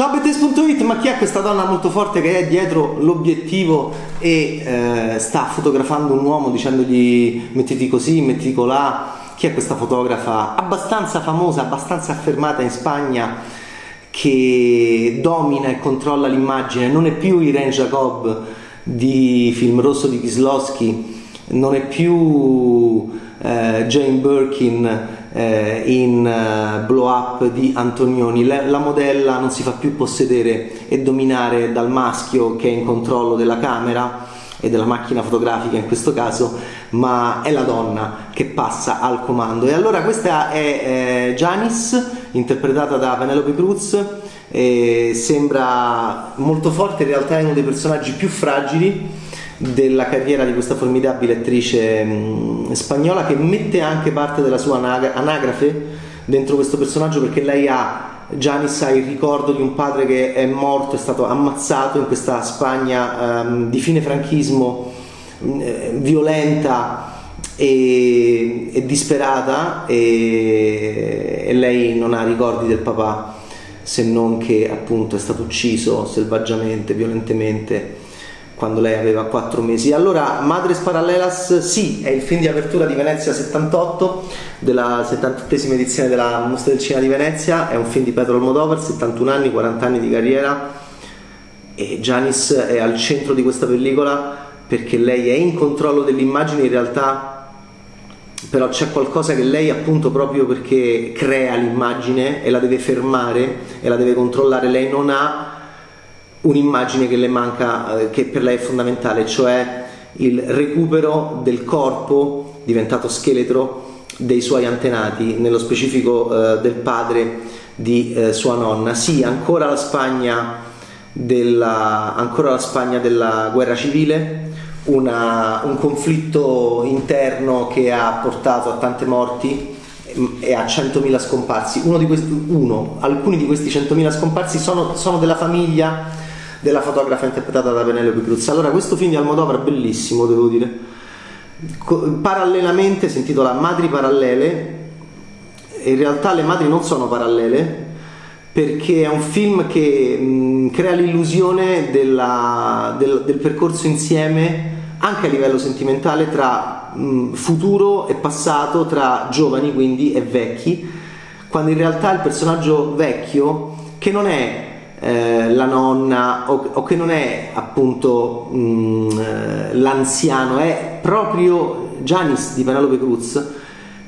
Ciao Bettes.it, ma chi è questa donna molto forte che è dietro l'obiettivo e eh, sta fotografando un uomo dicendogli mettiti così, mettiti colà? Chi è questa fotografa abbastanza famosa, abbastanza affermata in Spagna che domina e controlla l'immagine? Non è più Irene Jacob di Film Rosso di Kislowski, non è più eh, Jane Birkin eh, in uh, Blow Up di Antonioni. La, la, modella non si fa più possedere e dominare dal maschio che è in controllo della camera e della macchina fotografica in questo caso, ma è la donna che passa al comando. E allora questa è eh, Janice, interpretata da Penelope Cruz. Sembra molto forte, in realtà è uno dei personaggi più fragili della carriera di questa formidabile attrice mh, spagnola che mette anche parte della sua anagrafe dentro questo personaggio perché lei ha Giannis ha il ricordo di un padre che è morto, è stato ammazzato in questa Spagna um, di fine franchismo mh, violenta e, e disperata e, e lei non ha ricordi del papà se non che appunto è stato ucciso selvaggiamente, violentemente quando lei aveva 4 mesi. Allora, Madres Parallelas, sì, è il film di apertura di Venezia 78, della 78esima edizione della Mostra del Cinema di Venezia, è un film di Pedro Almodovar, 71 anni, 40 anni di carriera. E Janis è al centro di questa pellicola perché lei è in controllo dell'immagine in realtà però c'è qualcosa che lei appunto proprio perché crea l'immagine e la deve fermare e la deve controllare. Lei non ha un'immagine che le manca, eh, che per lei è fondamentale, cioè il recupero del corpo diventato scheletro dei suoi antenati, nello specifico eh, del padre di eh, sua nonna. Sì, ancora la Spagna della, ancora la Spagna della guerra civile, una, un conflitto interno che ha portato a tante morti e a 100.000 scomparsi. Uno di questi, uno, alcuni di questi 100.000 scomparsi sono, sono della famiglia della fotografa interpretata da Penelope Cruz. Allora, questo film di Almodovar è bellissimo, devo dire. Parallelamente si intitola Madri parallele. In realtà le madri non sono parallele perché è un film che mh, crea l'illusione della, del, del, percorso insieme anche a livello sentimentale tra mh, futuro e passato, tra giovani quindi e vecchi, quando in realtà il personaggio vecchio, che non è eh, la nonna o, o, che non è appunto mh, mm, eh, l'anziano, è proprio Giannis di Penelope Cruz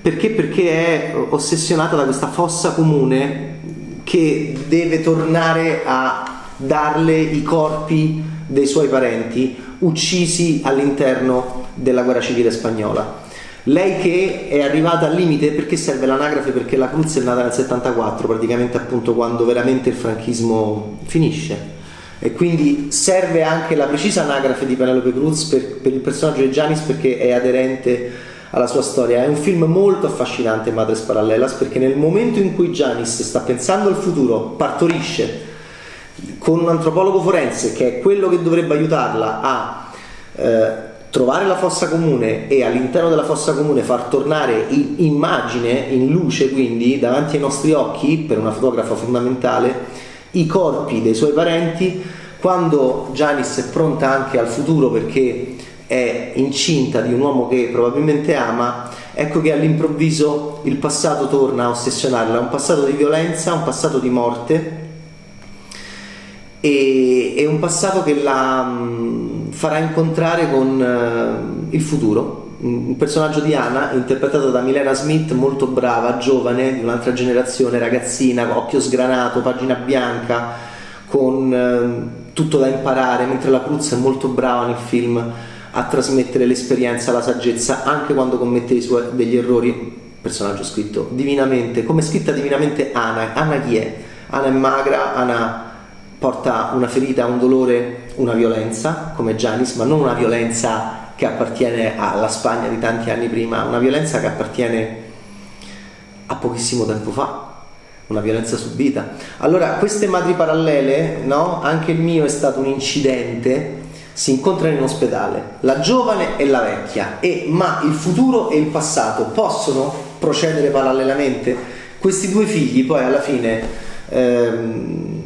perché? Perché è ossessionata da questa fossa comune che deve tornare a darle i corpi dei suoi parenti uccisi all'interno della guerra civile spagnola. Lei che è arrivata al limite perché serve l'anagrafe? Perché la Cruz è nata nel 74, praticamente appunto quando veramente il franchismo finisce. E quindi serve anche la precisa anagrafe di Penelope Cruz per, per il personaggio di Janis perché è aderente alla sua storia. È un film molto affascinante, Madres Parallelas, perché nel momento in cui Janis sta pensando al futuro, partorisce con un antropologo forense che è quello che dovrebbe aiutarla a eh, trovare la fossa comune e all'interno della fossa comune far tornare in immagine, in luce quindi, davanti ai nostri occhi, per una fotografa fondamentale, i corpi dei suoi parenti, quando Janice è pronta anche al futuro perché è incinta di un uomo che probabilmente ama, ecco che all'improvviso il passato torna a ossessionarla, un passato di violenza, un passato di morte e, è un passato che la mh, farà incontrare con uh, il futuro. Un personaggio di Anna, interpretato da Milena Smith, molto brava, giovane, di un'altra generazione, ragazzina, occhio sgranato, pagina bianca, con uh, tutto da imparare, mentre la Cruz è molto brava nel film a trasmettere l'esperienza, la saggezza, anche quando commette suoi, degli errori. Personaggio scritto divinamente, come scritta divinamente Anna. Anna chi è? Anna è magra, Anna porta una ferita, un dolore, una violenza, come Giannis, ma non una violenza che appartiene alla Spagna di tanti anni prima, una violenza che appartiene a pochissimo tempo fa, una violenza subita. Allora, queste madri parallele, no? Anche il mio è stato un incidente, si incontrano in ospedale, la giovane e la vecchia, e, ma il futuro e il passato possono procedere parallelamente? Questi due figli poi alla fine ehm,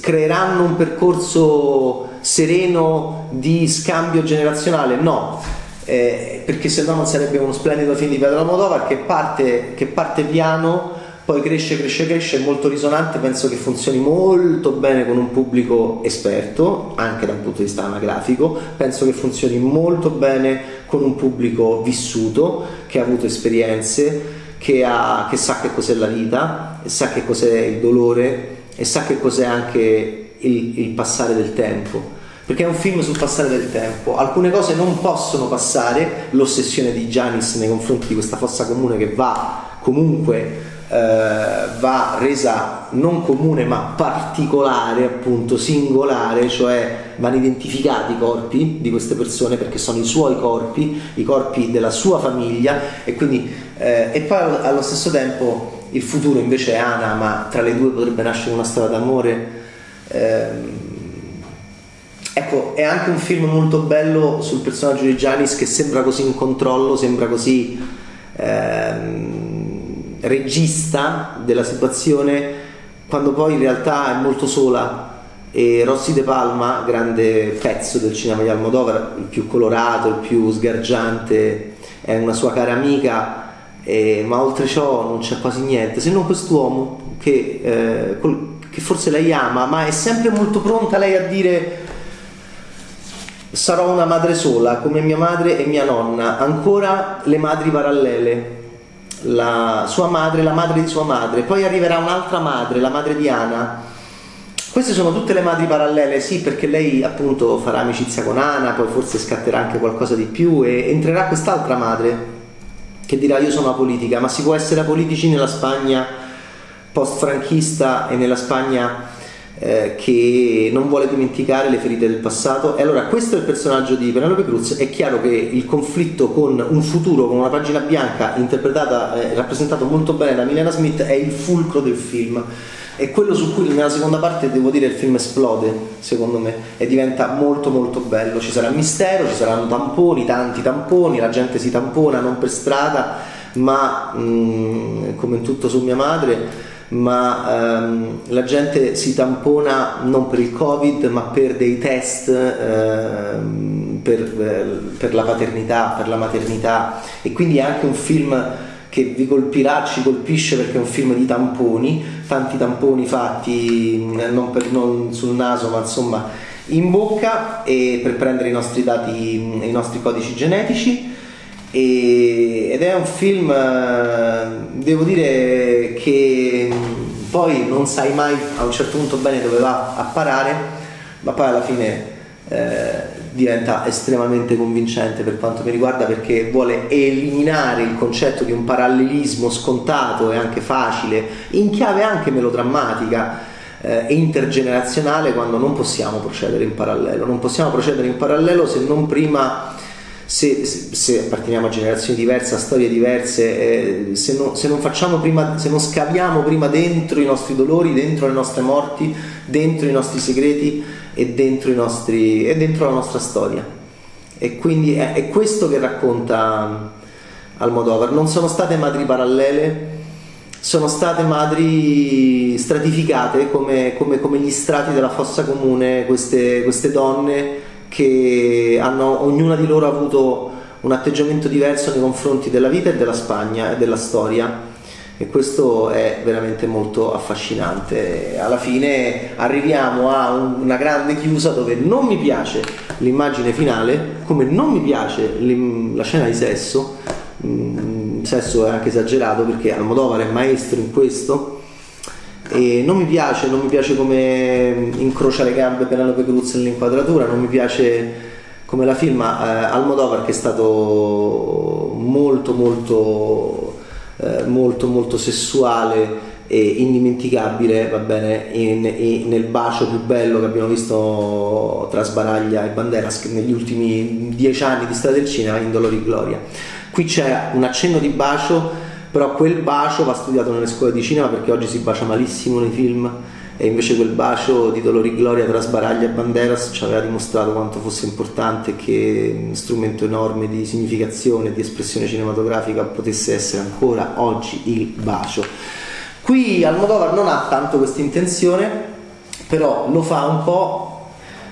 creeranno un percorso sereno di scambio generazionale? No, eh, perché se no non sarebbe uno splendido film di Pedro Almodovar che parte, che parte piano, poi cresce, cresce, cresce, è molto risonante, penso che funzioni molto bene con un pubblico esperto, anche da un punto di vista anagrafico, penso che funzioni molto bene con un pubblico vissuto, che ha avuto esperienze, che, ha, che sa che cos'è la vita, sa che cos'è il dolore e sa che cos'è anche il, il passare del tempo perché è un film sul passare del tempo. Alcune cose non possono passare, l'ossessione di Giannis nei confronti di questa fossa comune che va comunque eh, va resa non comune ma particolare, appunto singolare, cioè vanno identificati i corpi di queste persone perché sono i suoi corpi, i corpi della sua famiglia e quindi eh, e poi allo stesso tempo il futuro invece è Ana, ma tra le due potrebbe nascere una storia d'amore. Eh, Ecco, è anche un film molto bello sul personaggio di Janis che sembra così in controllo, sembra così ehm, regista della situazione, quando poi in realtà è molto sola. E Rossi De Palma, grande pezzo del cinema di Almodovar, il più colorato, il più sgargiante, è una sua cara amica, eh, ma oltre ciò non c'è quasi niente, se non quest'uomo che, eh, col, che forse lei ama, ma è sempre molto pronta lei a dire sarò una madre sola come mia madre e mia nonna, ancora le madri parallele, la sua madre, la madre di sua madre, poi arriverà un'altra madre, la madre di Ana. Queste sono tutte le madri parallele, sì, perché lei appunto farà amicizia con Ana, poi forse scatterà anche qualcosa di più e entrerà quest'altra madre che dirà io sono apolitica, ma si può essere apolitici nella Spagna post-franchista e nella Spagna eh, che non vuole dimenticare le ferite del passato. E allora questo è il personaggio di Penelope Cruz. È chiaro che il conflitto con un futuro con una pagina bianca interpretata eh, rappresentato molto bene da Milena Smith è il fulcro del film è quello su cui nella seconda parte devo dire il film esplode secondo me e diventa molto molto bello. Ci sarà mistero, ci saranno tamponi tanti tamponi, la gente si tampona non per strada ma mh, mm, come in tutto su mia madre ma ehm, la gente si tampona non per il covid ma per dei test ehm, per, eh, per, la paternità, per la maternità. E quindi è anche un film che vi colpirà, ci colpisce perché è un film di tamponi, tanti tamponi fatti mm, non, per, non sul naso ma insomma in bocca per prendere i nostri dati, mm, i nostri codici genetici. E, ed è un film, eh, devo dire, che poi non sai mai a un certo punto bene dove va a parare, ma poi alla fine eh, diventa estremamente convincente per quanto mi riguarda perché vuole eliminare il concetto di un parallelismo scontato e anche facile, in chiave anche melodrammatica eh, e intergenerazionale quando non possiamo procedere in parallelo. Non possiamo procedere in parallelo se non prima se, se, se, apparteniamo a generazioni diverse, a storie diverse, eh, se, no, se, non facciamo prima, se non scaviamo prima dentro i nostri dolori, dentro le nostre morti, dentro i nostri segreti e dentro, nostri, e dentro la nostra storia. E quindi è, è questo che racconta Almodovar. Non sono state madri parallele, sono state madri stratificate come, come, come gli strati della fossa comune, queste, queste donne che hanno, ognuna di loro ha avuto un atteggiamento diverso nei confronti della vita e della Spagna e della storia e questo è veramente molto affascinante. Alla fine arriviamo a una grande chiusa dove non mi piace l'immagine finale, come non mi piace la scena di sesso, mm, sesso è anche esagerato perché Almodovar è maestro in questo e non mi piace, non mi piace come incrocia le gambe Penelope Cruz nell'inquadratura, non mi piace come la filma eh, Almodovar che è stato molto molto eh, molto molto sessuale e indimenticabile va bene in, in, nel bacio più bello che abbiamo visto tra Sbaraglia e Banderas negli ultimi dieci anni di storia del cinema in Dolori Gloria. Qui c'è un accenno di bacio però quel bacio va studiato nelle scuole di cinema perché oggi si bacia malissimo nei film e invece quel bacio di Dolori Gloria tra Sbaraglia e Banderas ci aveva dimostrato quanto fosse importante che strumento enorme di significazione di espressione cinematografica potesse essere ancora oggi il bacio. Qui Almodovar non ha tanto questa intenzione però lo fa un po'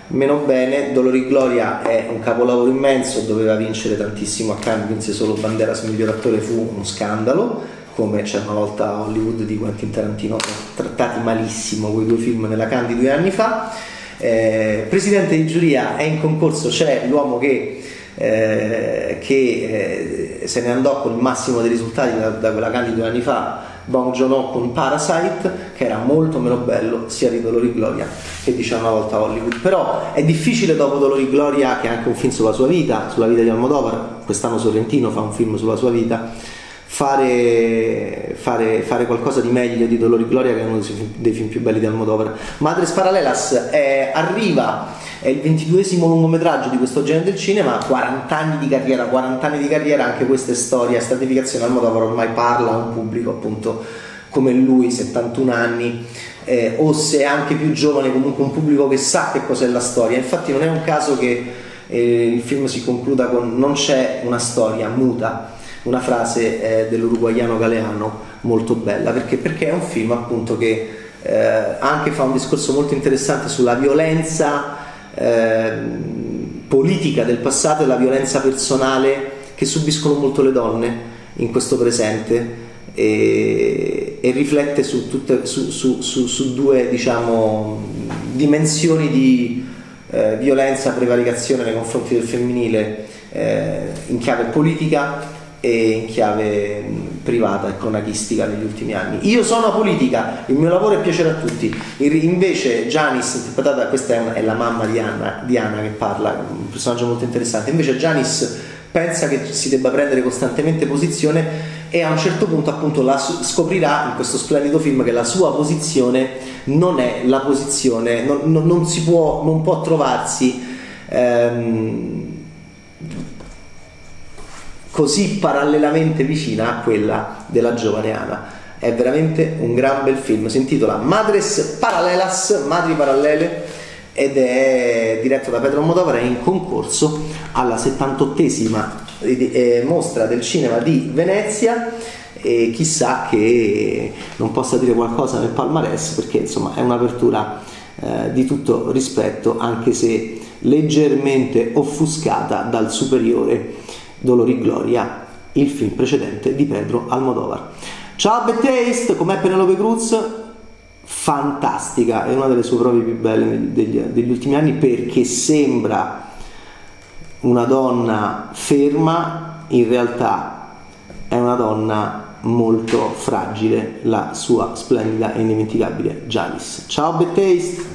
meno bene. Dolori Gloria è un capolavoro immenso, doveva vincere tantissimo a Cannes, vinse solo Banderas miglior attore, fu uno scandalo. Come c'è una volta Hollywood di Quentin Tarantino, trattati malissimo quei due film nella Cannes di due anni fa. Eh, presidente di giuria è in concorso, c'è l'uomo che, eh, che eh, se ne andò con il massimo dei risultati da, da quella Cannes di due anni fa, Bong Joon-ho con Parasite che era molto meno bello sia di Dolori Gloria che diciamo una volta Hollywood però è difficile dopo Dolori Gloria che è anche un film sulla sua vita sulla vita di Almodovar quest'anno Sorrentino fa un film sulla sua vita fare, fare, fare qualcosa di meglio di Dolori Gloria che è uno dei film più belli di Almodovar Madres Paralelas è, arriva è il ventiduesimo lungometraggio di questo genere del cinema, 40 anni di carriera, 40 anni di carriera, anche questa è storia, stratificazione, Almodovar ormai parla a un pubblico appunto come lui, 71 anni, eh, o se è anche più giovane, comunque un pubblico che sa che cos'è la storia. Infatti non è un caso che eh, il film si concluda con non c'è una storia muta, una frase eh, dell'uruguaiano Galeano molto bella, perché, perché è un film appunto che eh, anche fa un discorso molto interessante sulla violenza Ehm, politica del passato e la violenza personale che subiscono molto le donne in questo presente e, e riflette su, tutte, su, su, su due diciamo, dimensioni di eh, violenza, prevaricazione nei confronti del femminile eh, in chiave politica e in chiave privata e cronachistica negli ultimi anni. Io sono politica, il mio lavoro è piacere a tutti. Invece Janis, interpretata, questa è, una, è la mamma di Anna, di Anna, che parla, un personaggio molto interessante. Invece Janis pensa che si debba prendere costantemente posizione e a un certo punto appunto la, scoprirà in questo splendido film che la sua posizione non è la posizione, non, non, non si può, non può trovarsi ehm, così parallelamente vicina a quella della giovane Ana. È veramente un gran bel film, si intitola Madres Paralelas, Madri Parallele ed è diretto da Pedro Modovar, è in concorso alla 78esima eh, mostra del cinema di Venezia e chissà che non possa dire qualcosa nel palmarès perché insomma è un'apertura eh, di tutto rispetto anche se leggermente offuscata dal superiore Dolori Gloria, il film precedente di Pedro Almodovar. Ciao Bad com'è Penelope Cruz? Fantastica, è una delle sue prove più belle degli, degli ultimi anni perché sembra una donna ferma, in realtà è una donna molto fragile, la sua splendida e indimenticabile Janice. Ciao Bad!